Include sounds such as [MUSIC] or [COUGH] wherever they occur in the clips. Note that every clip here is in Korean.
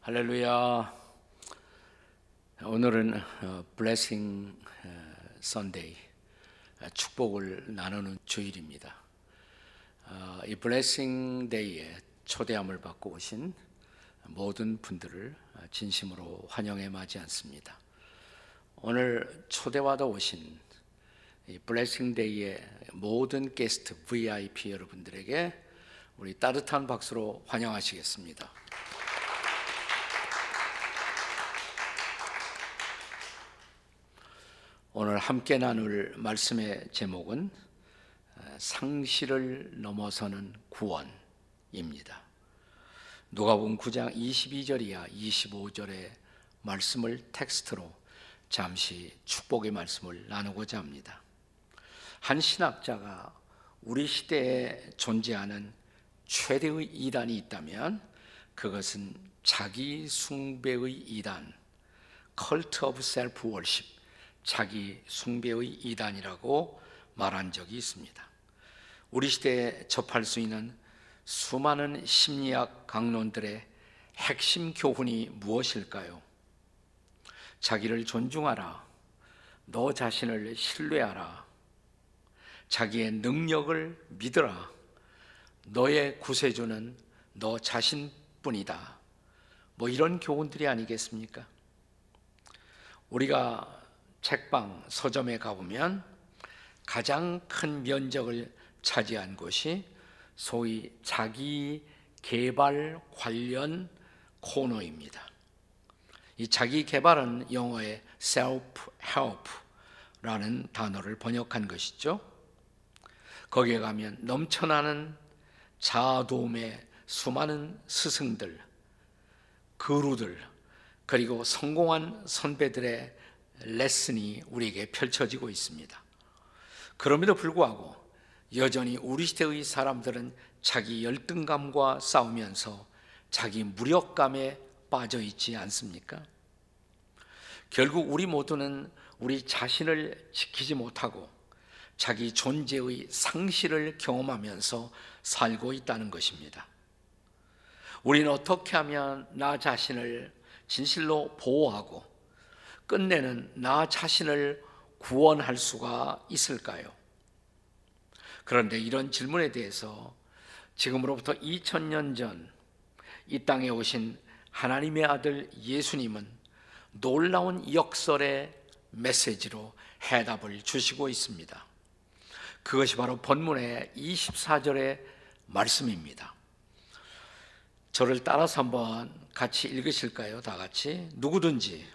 할렐루야. 오늘은 Blessing Sunday 축복을 나누는 주일입니다. 어, 이 Blessing Day에 초대함을 받고 오신 모든 분들을 진심으로 환영해 마지 않습니다. 오늘 초대받아 오신 이 Blessing Day의 모든 게스트 VIP 여러분들에게 우리 따뜻한 박수로 환영하시겠습니다. 오늘 함께 나눌 말씀의 제목은 상실을 넘어서는 구원입니다. 누가복음 9장 22절이야 25절의 말씀을 텍스트로 잠시 축복의 말씀을 나누고자 합니다. 한 신학자가 우리 시대에 존재하는 최대의 이단이 있다면 그것은 자기 숭배의 이단, cult of self worship 자기 숭배의 이단이라고 말한 적이 있습니다. 우리 시대에 접할 수 있는 수많은 심리학 강론들의 핵심 교훈이 무엇일까요? 자기를 존중하라. 너 자신을 신뢰하라. 자기의 능력을 믿으라. 너의 구세주는 너 자신뿐이다. 뭐 이런 교훈들이 아니겠습니까? 우리가 책방, 서점에 가보면 가장 큰 면적을 차지한 곳이 소위 자기 개발 관련 코너입니다. 이 자기 개발은 영어의 self help라는 단어를 번역한 것이죠. 거기에 가면 넘쳐나는 자아도움의 수많은 스승들, 그루들, 그리고 성공한 선배들의 레슨이 우리에게 펼쳐지고 있습니다. 그럼에도 불구하고 여전히 우리 시대의 사람들은 자기 열등감과 싸우면서 자기 무력감에 빠져 있지 않습니까? 결국 우리 모두는 우리 자신을 지키지 못하고 자기 존재의 상실을 경험하면서 살고 있다는 것입니다. 우리는 어떻게 하면 나 자신을 진실로 보호하고 끝내는 나 자신을 구원할 수가 있을까요? 그런데 이런 질문에 대해서 지금으로부터 2000년 전 이 땅에 오신 하나님의 아들 예수님은 놀라운 역설의 메시지로 해답을 주시고 있습니다. 그것이 바로 본문의 24절의 말씀입니다. 저를 따라서 한번 같이 읽으실까요? 다 같이. 누구든지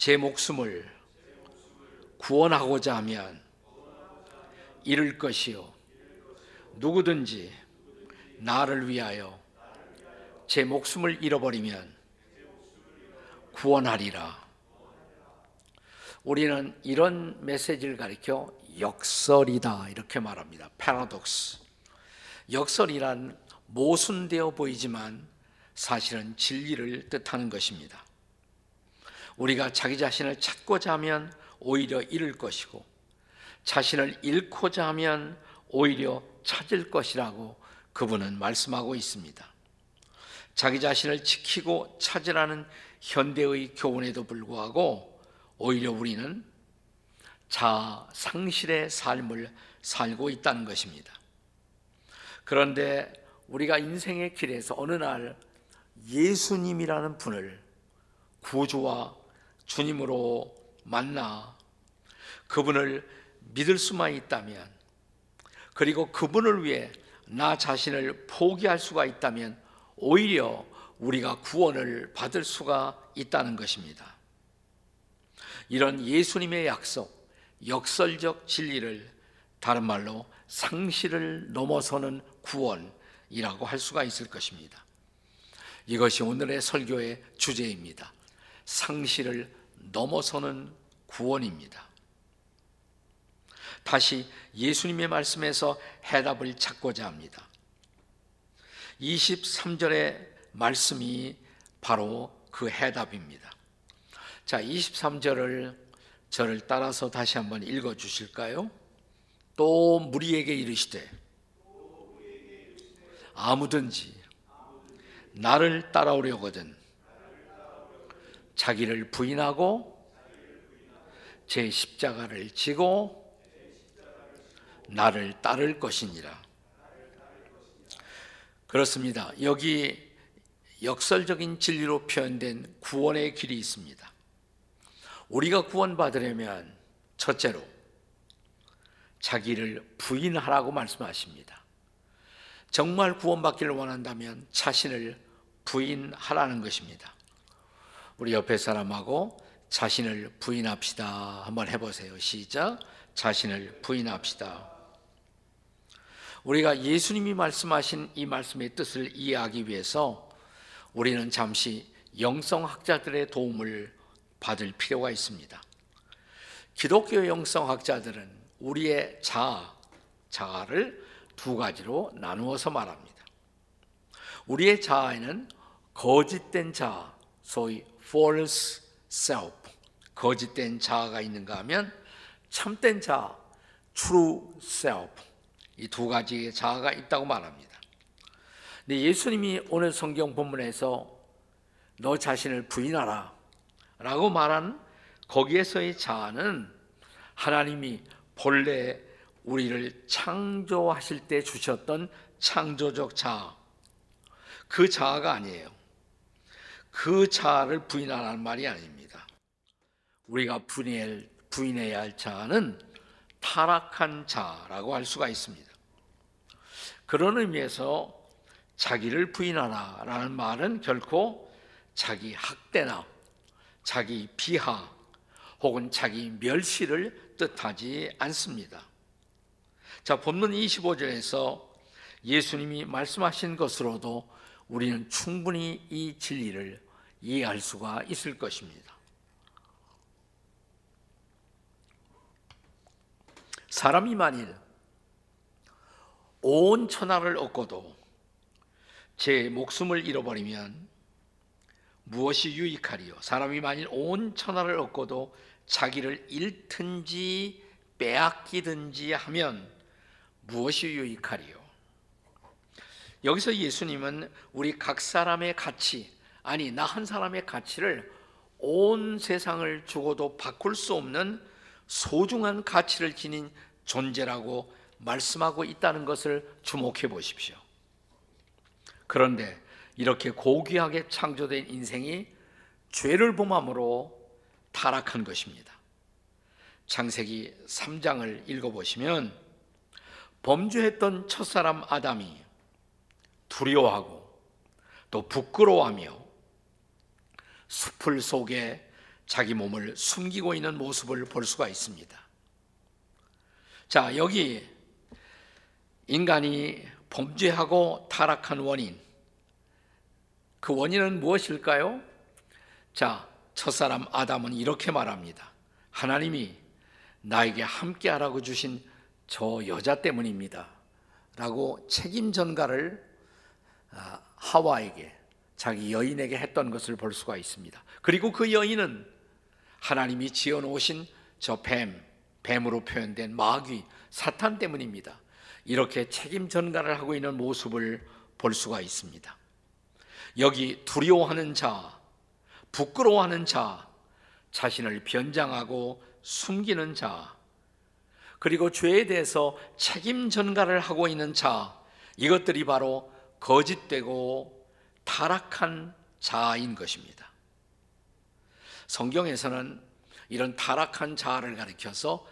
제 목숨을 구원하고자 하면 잃을 것이요. 누구든지 나를 위하여 제 목숨을 잃어버리면 구원하리라. 우리는 이런 메시지를 가리켜 역설이다 이렇게 말합니다. 패러독스. 역설이란 모순되어 보이지만 사실은 진리를 뜻하는 것입니다. 우리가 자기 자신을 찾고자 하면 오히려 잃을 것이고 자신을 잃고자 하면 오히려 찾을 것이라고 그분은 말씀하고 있습니다. 자기 자신을 지키고 찾으라는 현대의 교훈에도 불구하고 오히려 우리는 자 상실의 삶을 살고 있다는 것입니다. 그런데 우리가 인생의 길에서 어느 날 예수님이라는 분을 구주와 주님으로 만나 그분을 믿을 수만 있다면 그리고 그분을 위해 나 자신을 포기할 수가 있다면 오히려 우리가 구원을 받을 수가 있다는 것입니다. 이런 예수님의 약속, 역설적 진리를 다른 말로 상실을 넘어서는 구원이라고 할 수가 있을 것입니다. 이것이 오늘의 설교의 주제입니다. 상실을 넘어서는 구원입니다. 다시 예수님의 말씀에서 해답을 찾고자 합니다. 23절의 말씀이 바로 그 해답입니다. 자, 23절을 저를 따라서 다시 한번 읽어 주실까요? 또 무리에게 이르시되 아무든지 나를 따라오려거든 자기를 부인하고 제 십자가를 지고 나를 따를 것이니라. 그렇습니다. 여기 역설적인 진리로 표현된 구원의 길이 있습니다. 우리가 구원받으려면 첫째로 자기를 부인하라고 말씀하십니다. 정말 구원받기를 원한다면 자신을 부인하라는 것입니다. 우리 옆에 사람하고 자신을 부인합시다. 한번 해보세요. 시작. 자신을 부인합시다. 우리가 예수님이 말씀하신 이 말씀의 뜻을 이해하기 위해서 우리는 잠시 영성학자들의 도움을 받을 필요가 있습니다. 기독교 영성학자들은 우리의 자아, 자아를 두 가지로 나누어서 말합니다. 우리의 자아에는 거짓된 자아, 소위 false self, 거짓된 자아가 있는가 하면 참된 자아, true self, 이 두 가지의 자아가 있다고 말합니다. 근데 예수님이 오늘 성경 본문에서 너 자신을 부인하라 라고 말한 거기에서의 자아는 하나님이 본래 우리를 창조하실 때 주셨던 창조적 자아, 그 자아가 아니에요. 그 자아를 부인하라는 말이 아닙니다. 우리가 부인해야, 할 자아는 타락한 자라고 할 수가 있습니다. 그런 의미에서 자기를 부인하라 라는 말은 결코 자기 학대나 자기 비하 혹은 자기 멸시를 뜻하지 않습니다. 자, 본문 25절에서 예수님이 말씀하신 것으로도 우리는 충분히 이 진리를 이해할 수가 있을 것입니다. 사람이 만일 온 천하를 얻고도 제 목숨을 잃어버리면 무엇이 유익하리요? 사람이 만일 온 천하를 얻고도 자기를 잃든지 빼앗기든지 하면 무엇이 유익하리요? 여기서 예수님은 우리 각 사람의 가치, 아니, 나 한 사람의 가치를 온 세상을 주고도 바꿀 수 없는 소중한 가치를 지닌 존재라고 말씀하고 있다는 것을 주목해 보십시오. 그런데 이렇게 고귀하게 창조된 인생이 죄를 범함으로 타락한 것입니다. 창세기 3장을 읽어보시면 범죄했던 첫사람 아담이 두려워하고 또 부끄러워하며 숲을 속에 자기 몸을 숨기고 있는 모습을 볼 수가 있습니다. 자, 여기 인간이 범죄하고 타락한 원인, 그 원인은 무엇일까요? 자, 첫사람 아담은 이렇게 말합니다. 하나님이 나에게 함께 하라고 주신 저 여자 때문입니다. 라고 책임 전가를 아, 하와에게 자기 여인에게 했던 것을 볼 수가 있습니다. 그리고 그 여인은 하나님이 지어 놓으신 저 뱀, 뱀으로 표현된 마귀, 사탄 때문입니다. 이렇게 책임 전가를 하고 있는 모습을 볼 수가 있습니다. 여기 두려워하는 자, 부끄러워하는 자, 자신을 변장하고 숨기는 자, 그리고 죄에 대해서 책임 전가를 하고 있는 자, 이것들이 바로 거짓되고 타락한 자인 것입니다. 성경에서는 이런 타락한 자를 가리켜서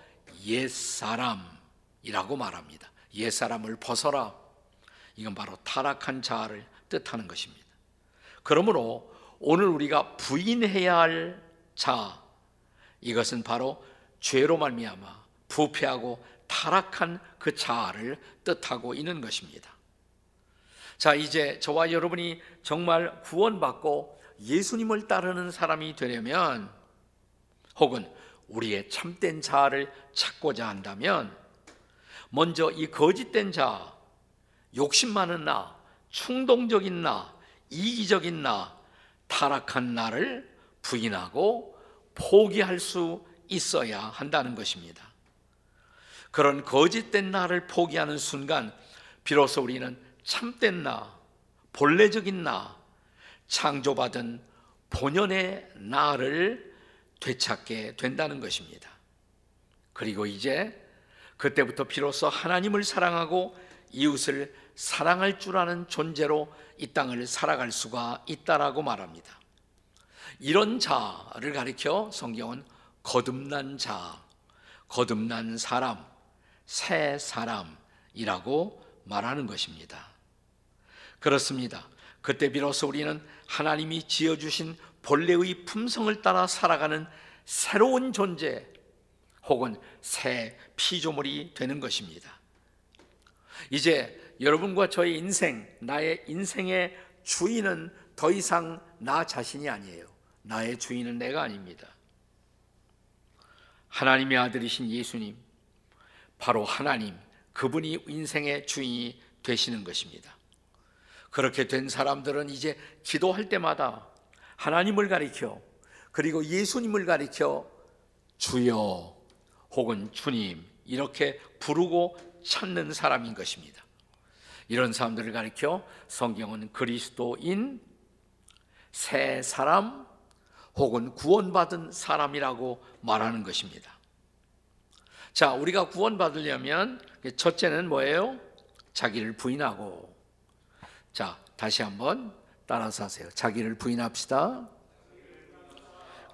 옛사람이라고 말합니다. 옛사람을 벗어라. 이건 바로 타락한 자를 뜻하는 것입니다. 그러므로 오늘 우리가 부인해야 할 자, 이것은 바로 죄로 말미암아 부패하고 타락한 그 자아를 뜻하고 있는 것입니다. 자, 이제 저와 여러분이 정말 구원받고 예수님을 따르는 사람이 되려면 혹은 우리의 참된 자아를 찾고자 한다면 먼저 이 거짓된 자, 욕심 많은 나, 충동적인 나, 이기적인 나, 타락한 나를 부인하고 포기할 수 있어야 한다는 것입니다. 그런 거짓된 나를 포기하는 순간 비로소 우리는 참된 나, 본래적인 나, 창조받은 본연의 나를 되찾게 된다는 것입니다. 그리고 이제 그때부터 비로소 하나님을 사랑하고 이웃을 사랑할 줄 아는 존재로 이 땅을 살아갈 수가 있다라고 말합니다. 이런 자를 가리켜 성경은 거듭난 자, 거듭난 사람, 새 사람이라고 말하는 것입니다. 그렇습니다. 그때 비로소 우리는 하나님이 지어주신 본래의 품성을 따라 살아가는 새로운 존재 혹은 새 피조물이 되는 것입니다. 이제 여러분과 저의 인생, 나의 인생의 주인은 더 이상 나 자신이 아니에요. 나의 주인은 내가 아닙니다. 하나님의 아들이신 예수님, 바로 하나님, 그분이 인생의 주인이 되시는 것입니다. 그렇게 된 사람들은 이제 기도할 때마다 하나님을 가리켜 그리고 예수님을 가리켜 주여 혹은 주님 이렇게 부르고 찾는 사람인 것입니다. 이런 사람들을 가리켜 성경은 그리스도인 새 사람 혹은 구원받은 사람이라고 말하는 것입니다. 자, 우리가 구원받으려면 첫째는 뭐예요? 자기를 부인하고. 자, 다시 한번 따라서 하세요. 자기를 부인합시다.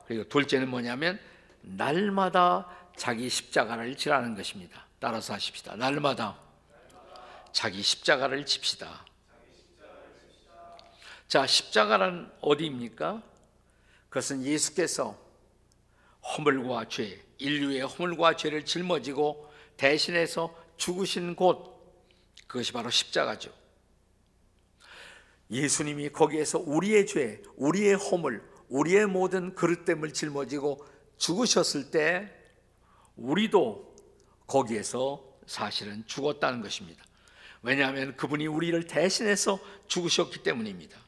그리고 둘째는 뭐냐면 날마다 자기 십자가를 지라는 것입니다. 따라서 하십시다. 날마다 자기 십자가를 칩시다. 자, 십자가는 어디입니까? 그것은 예수께서 허물과 죄, 인류의 허물과 죄를 짊어지고 대신해서 죽으신 곳, 그것이 바로 십자가죠. 예수님이 거기에서 우리의 죄, 우리의 허물, 우리의 모든 그릇됨을 짊어지고 죽으셨을 때 우리도 거기에서 사실은 죽었다는 것입니다. 왜냐하면 그분이 우리를 대신해서 죽으셨기 때문입니다.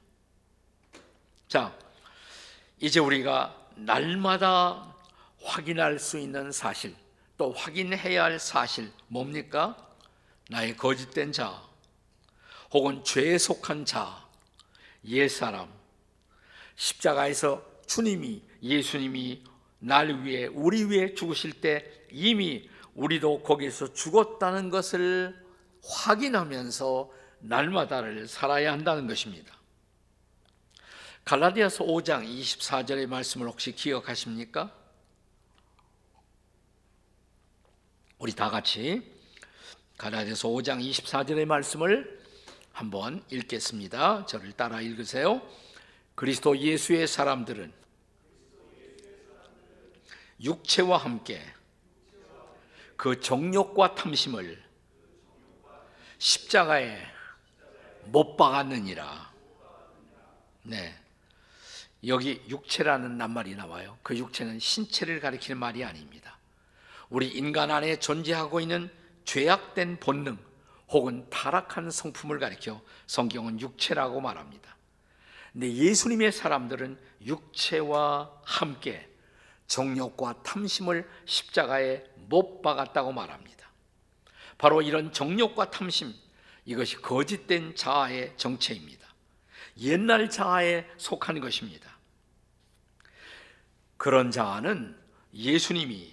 자, 이제 우리가 날마다 확인할 수 있는 사실, 또 확인해야 할 사실 뭡니까? 나의 거짓된 자, 혹은 죄에 속한 자, 옛사람, 십자가에서 주님이 예수님이 날 위해 우리 위해 죽으실 때 이미 우리도 거기서 죽었다는 것을 확인하면서 날마다를 살아야 한다는 것입니다. 갈라디아서 5장 24절의 말씀을 혹시 기억하십니까? 우리 다 같이 갈라디아서 5장 24절의 말씀을 한번 읽겠습니다. 저를 따라 읽으세요. 그리스도 예수의 사람들은 육체와 함께 그 정욕과 탐심을 십자가에 못 박았느니라. 네. 여기 육체라는 낱말이 나와요. 그 육체는 신체를 가리키는 말이 아닙니다. 우리 인간 안에 존재하고 있는 죄악된 본능 혹은 타락한 성품을 가리켜 성경은 육체라고 말합니다. 근데 예수님의 사람들은 육체와 함께 정욕과 탐심을 십자가에 못 박았다고 말합니다. 바로 이런 정욕과 탐심, 이것이 거짓된 자아의 정체입니다. 옛날 자아에 속한 것입니다. 그런 자아는 예수님이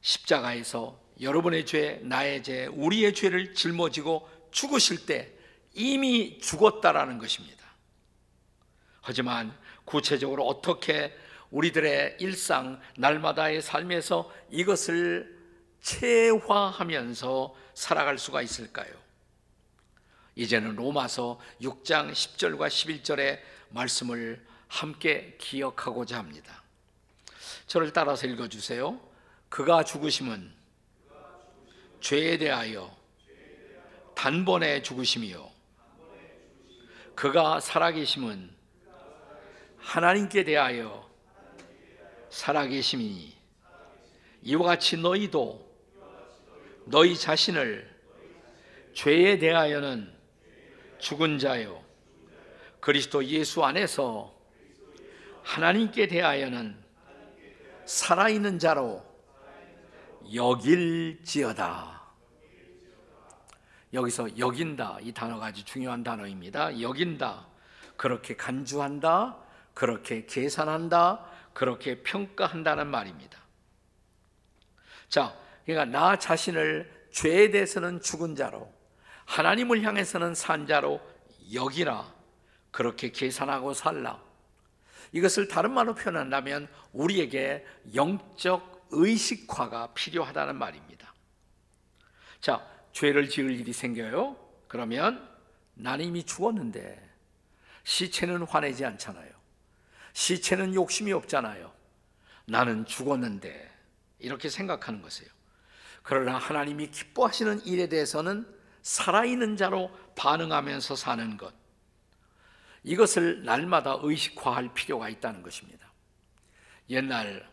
십자가에서 여러분의 죄, 나의 죄, 우리의 죄를 짊어지고 죽으실 때 이미 죽었다라는 것입니다. 하지만 구체적으로 어떻게 우리들의 일상, 날마다의 삶에서 이것을 체화하면서 살아갈 수가 있을까요? 이제는 로마서 6장 10절과 11절의 말씀을 함께 기억하고자 합니다. 저를 따라서 읽어주세요. 그가 죽으심은 죄에 대하여 단번에 죽으심이요. 그가 살아계심은 하나님께 대하여 살아계심이니 이와 같이 너희도 너희 자신을 죄에 대하여는 죽은 자요 그리스도 예수 안에서 하나님께 대하여는 살아있는 자로 여길지어다. 여기서 여긴다 이 단어가 아주 중요한 단어입니다. 여긴다. 그렇게 간주한다, 그렇게 계산한다, 그렇게 평가한다는 말입니다. 자, 그러니까 나 자신을 죄에 대해서는 죽은 자로, 하나님을 향해서는 산 자로 여기라, 그렇게 계산하고 살라. 이것을 다른 말로 표현한다면 우리에게 영적 의식화가 필요하다는 말입니다. 자, 죄를 지을 일이 생겨요? 그러면 나는 이미 죽었는데 시체는 화내지 않잖아요. 시체는 욕심이 없잖아요. 나는 죽었는데 이렇게 생각하는 것이에요. 그러나 하나님이 기뻐하시는 일에 대해서는 살아있는 자로 반응하면서 사는 것. 이것을 날마다 의식화할 필요가 있다는 것입니다. 옛날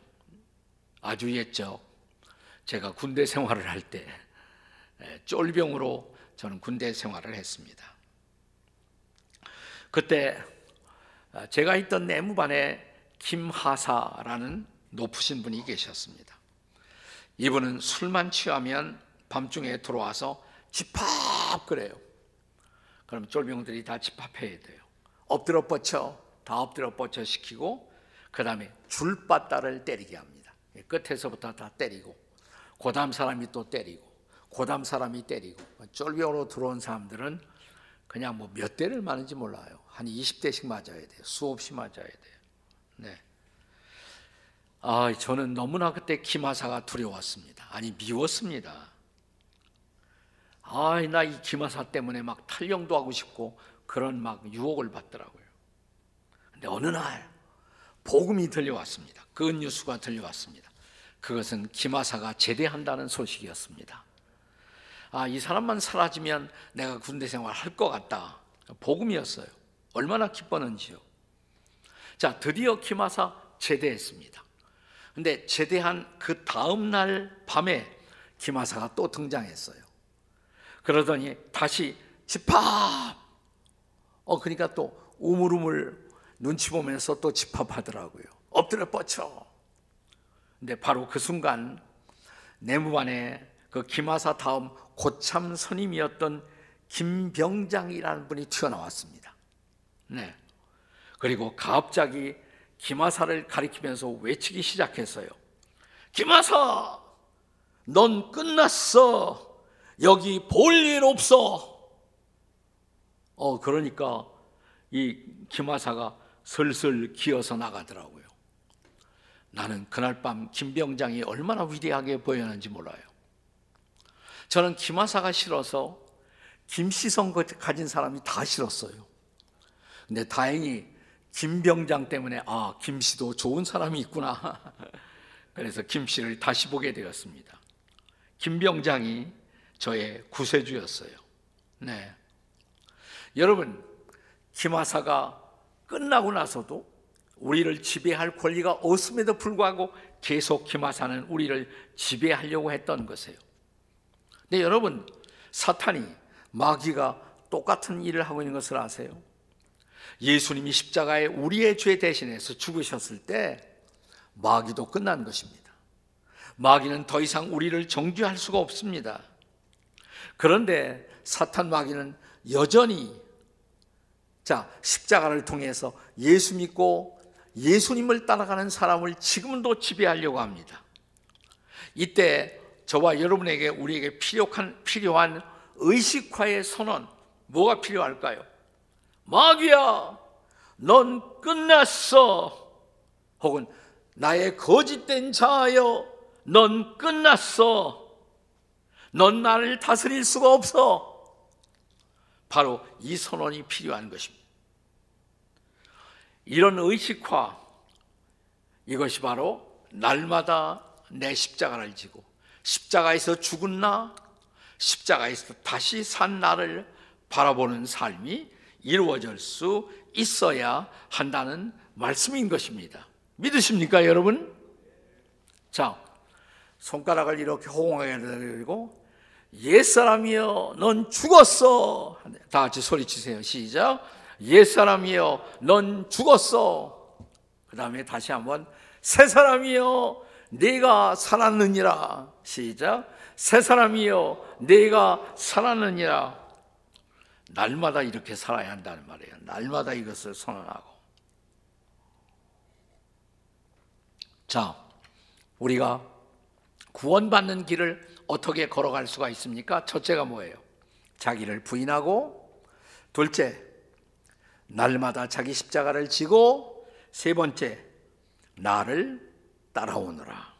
아주 옛적 제가 군대 생활을 할 때 쫄병으로 저는 군대 생활을 했습니다. 그때 제가 있던 내무반에 김하사라는 높으신 분이 계셨습니다. 이분은 술만 취하면 밤중에 들어와서 집합 그래요. 그럼 쫄병들이 다 집합해야 돼요. 엎드려 뻗쳐 다 엎드려 뻗쳐 시키고 그 다음에 줄바따를 때리게 합니다. 끝에서부터 다 때리고 그 다음 사람이 또 때리고 그 다음 사람이 때리고 쫄병으로 들어온 사람들은 그냥 뭐 몇 대를 맞는지 몰라요. 한 20대씩 맞아야 돼요. 수없이 맞아야 돼요. 네. 아, 저는 너무나 그때 김하사가 두려웠습니다. 아니, 미웠습니다. 아, 나 이 김하사 때문에 막 탈영도 하고 싶고 그런 막 유혹을 받더라고요. 근데 어느 날 복음이 들려왔습니다. 그 뉴스가 들려왔습니다. 그것은 김하사가 제대한다는 소식이었습니다. 아, 이 사람만 사라지면 내가 군대 생활 할 것 같다. 복음이었어요. 얼마나 기뻤는지요. 자, 드디어 김하사 제대했습니다. 근데 제대한 그 다음 날 밤에 김하사가 또 등장했어요. 그러더니 다시 집합! 어, 그러니까 또 우물우물 눈치 보면서 또 집합하더라고요. 엎드려 뻗쳐. 근데 바로 그 순간 내무반에 그 김하사 다음 고참 선임이었던 김병장이라는 분이 튀어나왔습니다. 네. 그리고 갑자기 김하사를 가리키면서 외치기 시작했어요. 김하사, 넌 끝났어. 여기 볼 일 없어. 어, 그러니까 이 김하사가 슬슬 기어서 나가더라고요. 나는 그날 밤 김병장이 얼마나 위대하게 보였는지 몰라요. 저는 김하사가 싫어서 김시성 가진 사람이 다 싫었어요. 근데 다행히 김병장 때문에 아, 김씨도 좋은 사람이 있구나. [LAUGHS] 그래서 김씨를 다시 보게 되었습니다. 김병장이 저의 구세주였어요. 네. 여러분, 김하사가 끝나고 나서도 우리를 지배할 권리가 없음에도 불구하고 계속 김하사는 우리를 지배하려고 했던 것이에요. 근데 여러분, 사탄이 마귀가 똑같은 일을 하고 있는 것을 아세요? 예수님이 십자가에 우리의 죄 대신해서 죽으셨을 때 마귀도 끝난 것입니다. 마귀는 더 이상 우리를 정죄할 수가 없습니다. 그런데 사탄 마귀는 여전히 자, 십자가를 통해서 예수 믿고 예수님을 따라가는 사람을 지금도 지배하려고 합니다. 이때 저와 여러분에게 우리에게 필요한 필요한 의식화의 선언 뭐가 필요할까요? 마귀야, 넌 끝났어. 혹은 나의 거짓된 자하여 넌 끝났어. 넌 나를 다스릴 수가 없어. 바로 이 선언이 필요한 것입니다. 이런 의식화, 이것이 바로 날마다 내 십자가를 지고 십자가에서 죽은 나, 십자가에서 다시 산 나를 바라보는 삶이 이루어질 수 있어야 한다는 말씀인 것입니다. 믿으십니까, 여러분? 자, 손가락을 이렇게 호응하게 들고 옛사람이여 넌 죽었어 다 같이 소리치세요 시작 옛사람이여 넌 죽었어 그 다음에 다시 한번 새 사람이여 네가 살았느니라 시작 새 사람이여 네가 살았느니라 날마다 이렇게 살아야 한다는 말이에요. 날마다 이것을 선언하고. 자, 우리가 구원받는 길을 어떻게 걸어갈 수가 있습니까? 첫째가 뭐예요? 자기를 부인하고, 둘째, 날마다 자기 십자가를 지고, 세 번째, 나를 따라오느라.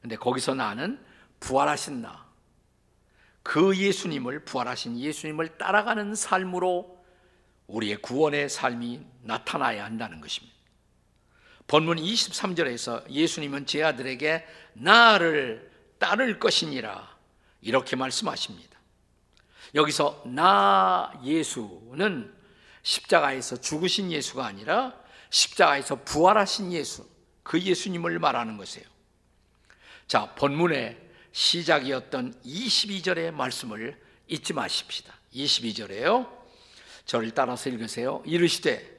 근데 거기서 나는 부활하신 나, 그 예수님을, 부활하신 예수님을 따라가는 삶으로 우리의 구원의 삶이 나타나야 한다는 것입니다. 본문 23절에서 예수님은 제 아들에게 나를 따를 것이니라 이렇게 말씀하십니다. 여기서 나 예수는 십자가에서 죽으신 예수가 아니라 십자가에서 부활하신 예수, 그 예수님을 말하는 것이에요. 자, 본문의 시작이었던 22절의 말씀을 잊지 마십시다. 22절에요. 저를 따라서 읽으세요. 이르시되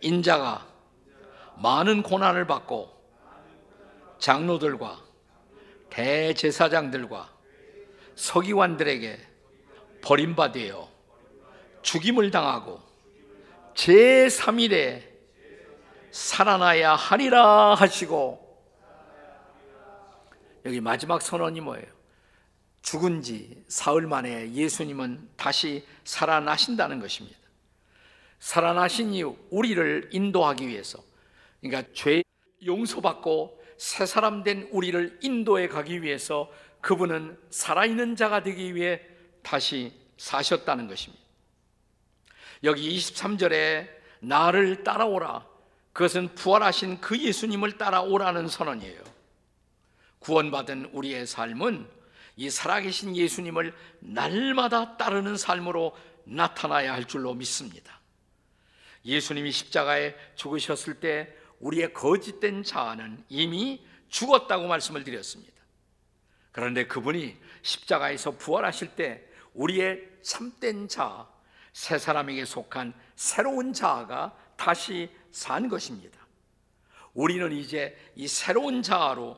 인자가 많은 고난을 받고 장로들과 대제사장들과 서기관들에게 버림받아 죽임을 당하고 제3일에 살아나야 하리라 하시고 여기 마지막 선언이 뭐예요? 죽은 지 사흘 만에 예수님은 다시 살아나신다는 것입니다. 살아나신 이후 우리를 인도하기 위해서 그러니까 죄 용서받고 새 사람 된 우리를 인도해 가기 위해서 그분은 살아있는 자가 되기 위해 다시 사셨다는 것입니다. 여기 23절에 나를 따라오라. 그것은 부활하신 그 예수님을 따라오라는 선언이에요. 구원받은 우리의 삶은 이 살아계신 예수님을 날마다 따르는 삶으로 나타나야 할 줄로 믿습니다. 예수님이 십자가에 죽으셨을 때 우리의 거짓된 자아는 이미 죽었다고 말씀을 드렸습니다. 그런데 그분이 십자가에서 부활하실 때 우리의 참된 자, 새 사람에게 속한 새로운 자아가 다시 산 것입니다. 우리는 이제 이 새로운 자아로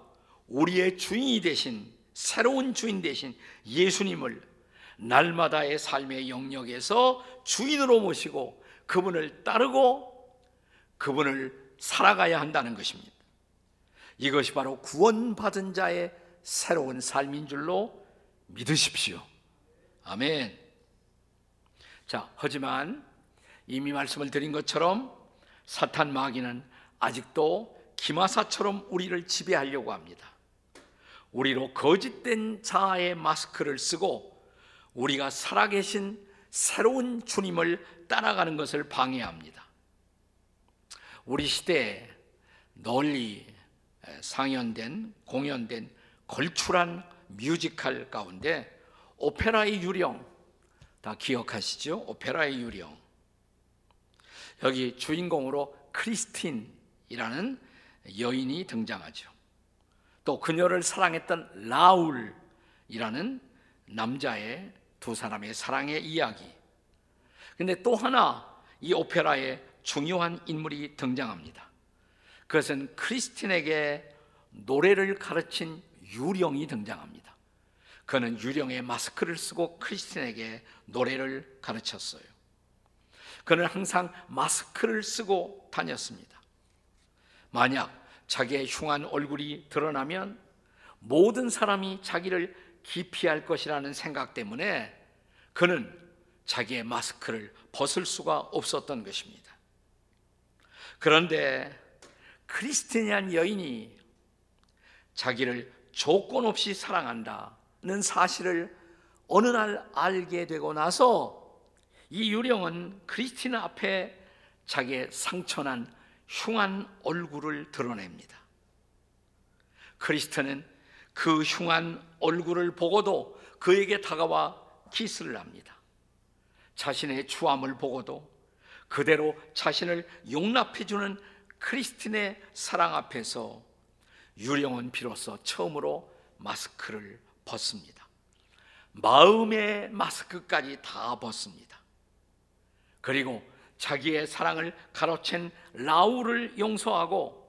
우리의 주인이 되신 새로운 주인 되신 예수님을 날마다의 삶의 영역에서 주인으로 모시고 그분을 따르고 그분을 살아가야 한다는 것입니다. 이것이 바로 구원받은 자의 새로운 삶인 줄로 믿으십시오. 아멘. 자, 하지만 이미 말씀을 드린 것처럼 사탄 마귀는 아직도 기마사처럼 우리를 지배하려고 합니다. 우리로 거짓된 자아의 마스크를 쓰고 우리가 살아계신 새로운 주님을 따라가는 것을 방해합니다. 우리 시대에 널리 상연된 공연된 걸출한 뮤지컬 가운데 오페라의 유령 다 기억하시죠? 오페라의 유령 여기 주인공으로 크리스틴이라는 여인이 등장하죠. 또 그녀를 사랑했던 라울이라는 남자의 두 사람의 사랑의 이야기. 근데 또 하나 이 오페라에 중요한 인물이 등장합니다. 그것은 크리스틴에게 노래를 가르친 유령이 등장합니다. 그는 유령의 마스크를 쓰고 크리스틴에게 노래를 가르쳤어요. 그는 항상 마스크를 쓰고 다녔습니다. 만약 자기의 흉한 얼굴이 드러나면 모든 사람이 자기를 기피할 것이라는 생각 때문에 그는 자기의 마스크를 벗을 수가 없었던 것입니다. 그런데 크리스티니안 여인이 자기를 조건 없이 사랑한다 는 사실을 어느 날 알게 되고 나서 이 유령은 크리스티나 앞에 자기의 상처난 흉한 얼굴을 드러냅니다. 크리스트는 그 흉한 얼굴을 보고도 그에게 다가와 키스를 합니다. 자신의 추함을 보고도 그대로 자신을 용납해주는 크리스틴의 사랑 앞에서 유령은 비로소 처음으로 마스크를 벗습니다. 마음의 마스크까지 다 벗습니다. 그리고 자기의 사랑을 가로챈 라울을 용서하고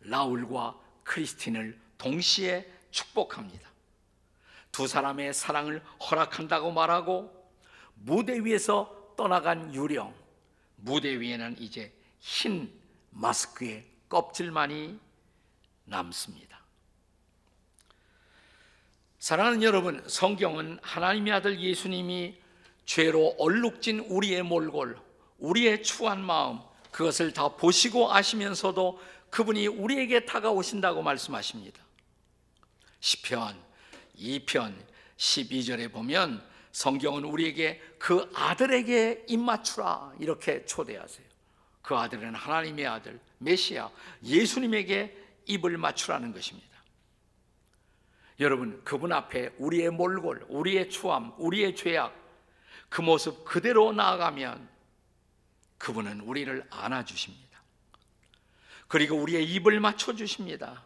라울과 크리스틴을 동시에 축복합니다. 두 사람의 사랑을 허락한다고 말하고 무대 위에서 떠나간 유령, 무대 위에는 이제 흰 마스크의 껍질만이 남습니다. 사랑하는 여러분, 성경은 하나님의 아들 예수님이 죄로 얼룩진 우리의 몰골, 우리의 추한 마음, 그것을 다 보시고 아시면서도 그분이 우리에게 다가오신다고 말씀하십니다. 시편 2편 12절에 보면 성경은 우리에게 그 아들에게 입맞추라 이렇게 초대하세요. 그 아들은 하나님의 아들 메시아 예수님에게 입을 맞추라는 것입니다. 여러분 그분 앞에 우리의 몰골, 우리의 추함, 우리의 죄악 그 모습 그대로 나아가면 그분은 우리를 안아 주십니다. 그리고 우리의 입을 맞춰 주십니다.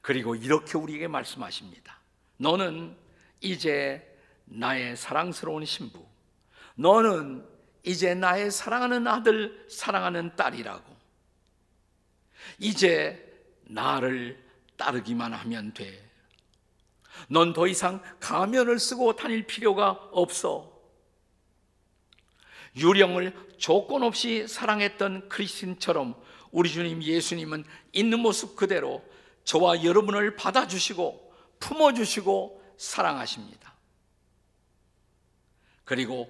그리고 이렇게 우리에게 말씀하십니다. 너는 이제 나의 사랑스러운 신부, 너는 이제 나의 사랑하는 아들, 사랑하는 딸이라고. 이제 나를 따르기만 하면 돼. 넌 더 이상 가면을 쓰고 다닐 필요가 없어. 유령을 조건 없이 사랑했던 크리스틴처럼 우리 주님 예수님은 있는 모습 그대로 저와 여러분을 받아주시고 품어주시고 사랑하십니다. 그리고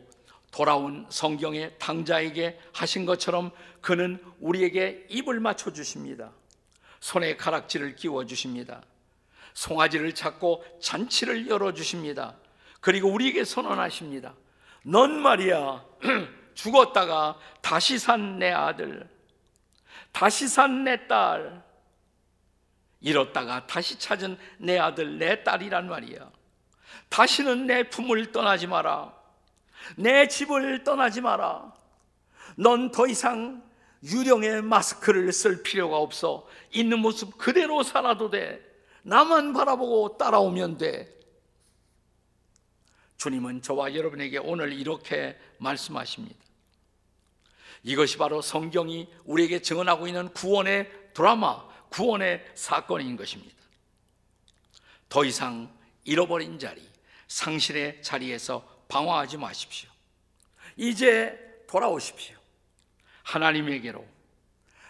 돌아온 성경의 당자에게 하신 것처럼 그는 우리에게 입을 맞춰 주십니다. 손에 가락지를 끼워 주십니다. 송아지를 잡고 잔치를 열어 주십니다. 그리고 우리에게 선언하십니다. 넌 말이야 [CLEARS THROAT] 죽었다가 다시 산 내 아들, 다시 산 내 딸, 잃었다가 다시 찾은 내 아들, 내 딸이란 말이야. 다시는 내 품을 떠나지 마라. 내 집을 떠나지 마라. 넌 더 이상 유령의 마스크를 쓸 필요가 없어. 있는 모습 그대로 살아도 돼. 나만 바라보고 따라오면 돼. 주님은 저와 여러분에게 오늘 이렇게 말씀하십니다. 이것이 바로 성경이 우리에게 증언하고 있는 구원의 드라마, 구원의 사건인 것입니다. 더 이상 잃어버린 자리, 상실의 자리에서 방황하지 마십시오. 이제 돌아오십시오. 하나님에게로,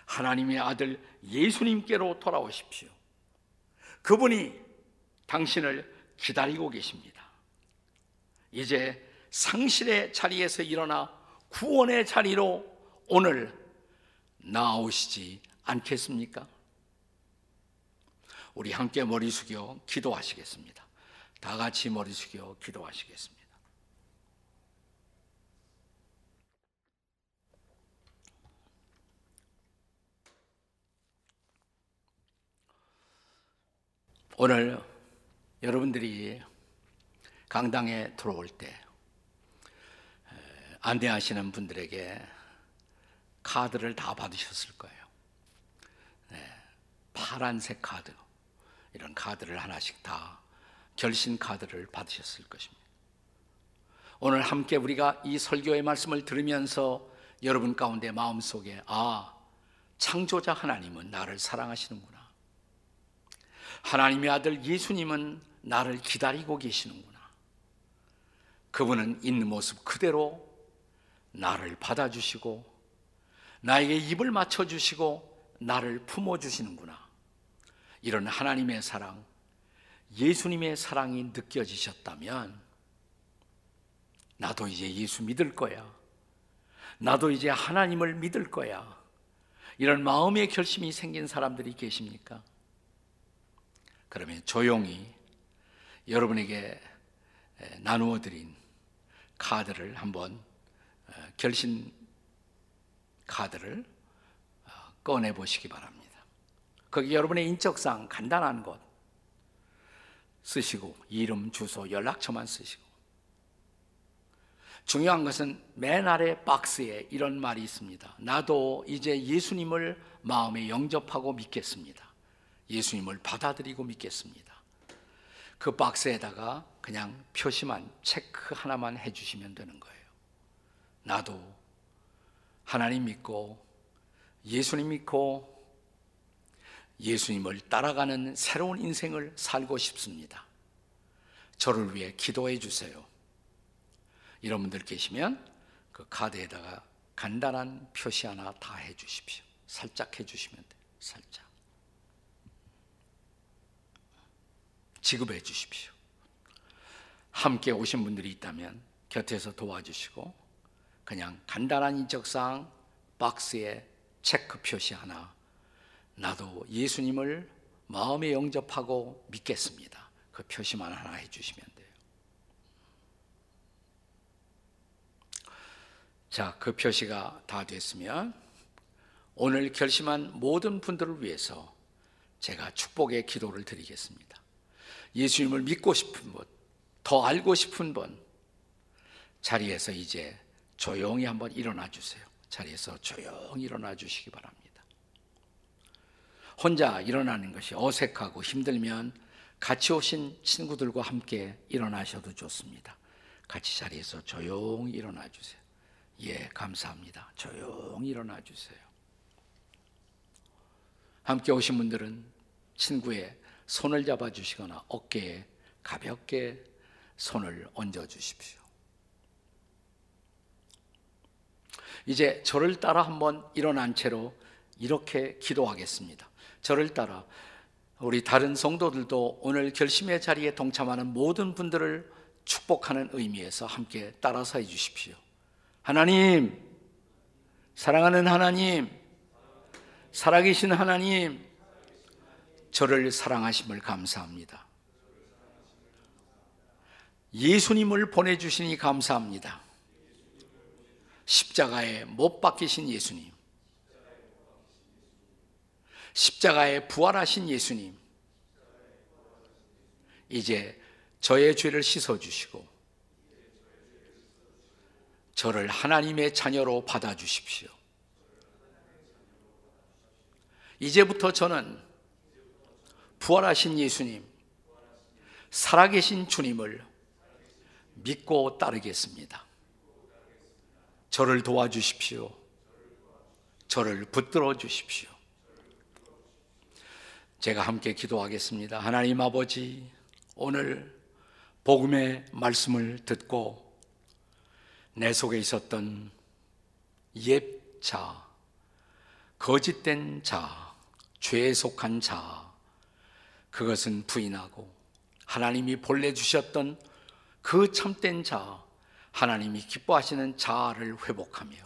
하나님의 아들 예수님께로 돌아오십시오. 그분이 당신을 기다리고 계십니다. 이제 상실의 자리에서 일어나 구원의 자리로 오늘 나오시지 않겠습니까? 우리 함께 머리 숙여 기도하시겠습니다. 다 같이 머리 숙여 기도하시겠습니다. 오늘 여러분들이 강당에 들어올 때 안내하시는 분들에게 카드를 다 받으셨을 거예요. 네, 파란색 카드. 이런 카드를 하나씩 다 결신 카드를 받으셨을 것입니다. 오늘 함께 우리가 이 설교의 말씀을 들으면서 여러분 가운데 마음속에 아, 창조자 하나님은 나를 사랑하시는구나. 하나님의 아들 예수님은 나를 기다리고 계시는구나. 그분은 있는 모습 그대로 나를 받아주시고 나에게 입을 맞춰주시고 나를 품어주시는구나. 이런 하나님의 사랑, 예수님의 사랑이 느껴지셨다면 나도 이제 예수 믿을 거야. 나도 이제 하나님을 믿을 거야. 이런 마음의 결심이 생긴 사람들이 계십니까? 그러면 조용히 여러분에게 나누어 드린 카드를 한번 결신 카드를 어, 꺼내 보시기 바랍니다. 거기 여러분의 인적사항 간단한 것 쓰시고 이름, 주소, 연락처만 쓰시고 중요한 것은 맨 아래 박스에 이런 말이 있습니다. 나도 이제 예수님을 마음에 영접하고 믿겠습니다. 예수님을 받아들이고 믿겠습니다. 그 박스에다가 그냥 표시만 체크 하나만 해 주시면 되는 거예요. 나도 하나님 믿고 예수님 믿고 예수님을 따라가는 새로운 인생을 살고 싶습니다. 저를 위해 기도해 주세요. 이런 분들 계시면 그 카드에다가 간단한 표시 하나 다 해 주십시오. 살짝 해 주시면 돼요. 살짝. 지급해 주십시오. 함께 오신 분들이 있다면 곁에서 도와주시고 그냥 간단한 인적사항 박스에 체크 표시 하나 나도 예수님을 마음에 영접하고 믿겠습니다. 그 표시만 하나 해주시면 돼요. 자, 그 표시가 다 됐으면 오늘 결심한 모든 분들을 위해서 제가 축복의 기도를 드리겠습니다. 예수님을 믿고 싶은 분, 더 알고 싶은 분, 자리에서 이제 조용히 한번 일어나 주세요. 자리에서 조용히 일어나 주시기 바랍니다. 혼자 일어나는 것이 어색하고 힘들면 같이 오신 친구들과 함께 일어나셔도 좋습니다. 같이 자리에서 조용히 일어나 주세요. 예, 감사합니다. 조용히 일어나 주세요. 함께 오신 분들은 친구의 손을 잡아 주시거나 어깨에 가볍게 손을 얹어 주십시오. 이제 저를 따라 한번 일어난 채로 이렇게 기도하겠습니다. 저를 따라 우리 다른 성도들도 오늘 결심의 자리에 동참하는 모든 분들을 축복하는 의미에서 함께 따라서 해 주십시오. 하나님, 사랑하는 하나님, 살아계신 하나님, 저를 사랑하심을 감사합니다. 예수님을 보내주시니 감사합니다. 십자가에 못 박히신 예수님. 십자가에 부활하신 예수님. 이제 저의 죄를 씻어주시고, 저를 하나님의 자녀로 받아주십시오. 이제부터 저는 부활하신 예수님, 살아계신 주님을 믿고 따르겠습니다. 저를 도와주십시오. 저를 붙들어 주십시오. 제가 함께 기도하겠습니다. 하나님 아버지, 오늘 복음의 말씀을 듣고 내 속에 있었던 옛 자, 거짓된 자, 죄에 속한 자, 그것은 부인하고 하나님이 본래 주셨던 그 참된 자, 하나님이 기뻐하시는 자아를 회복하며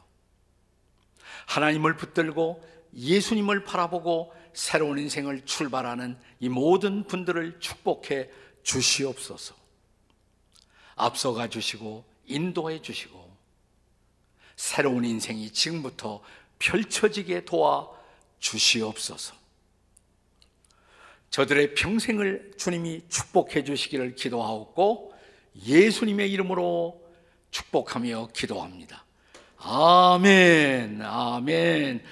하나님을 붙들고 예수님을 바라보고 새로운 인생을 출발하는 이 모든 분들을 축복해 주시옵소서. 앞서가 주시고 인도해 주시고 새로운 인생이 지금부터 펼쳐지게 도와 주시옵소서. 저들의 평생을 주님이 축복해 주시기를 기도하옵고 예수님의 이름으로 축복하며 기도합니다. 아멘, 아멘.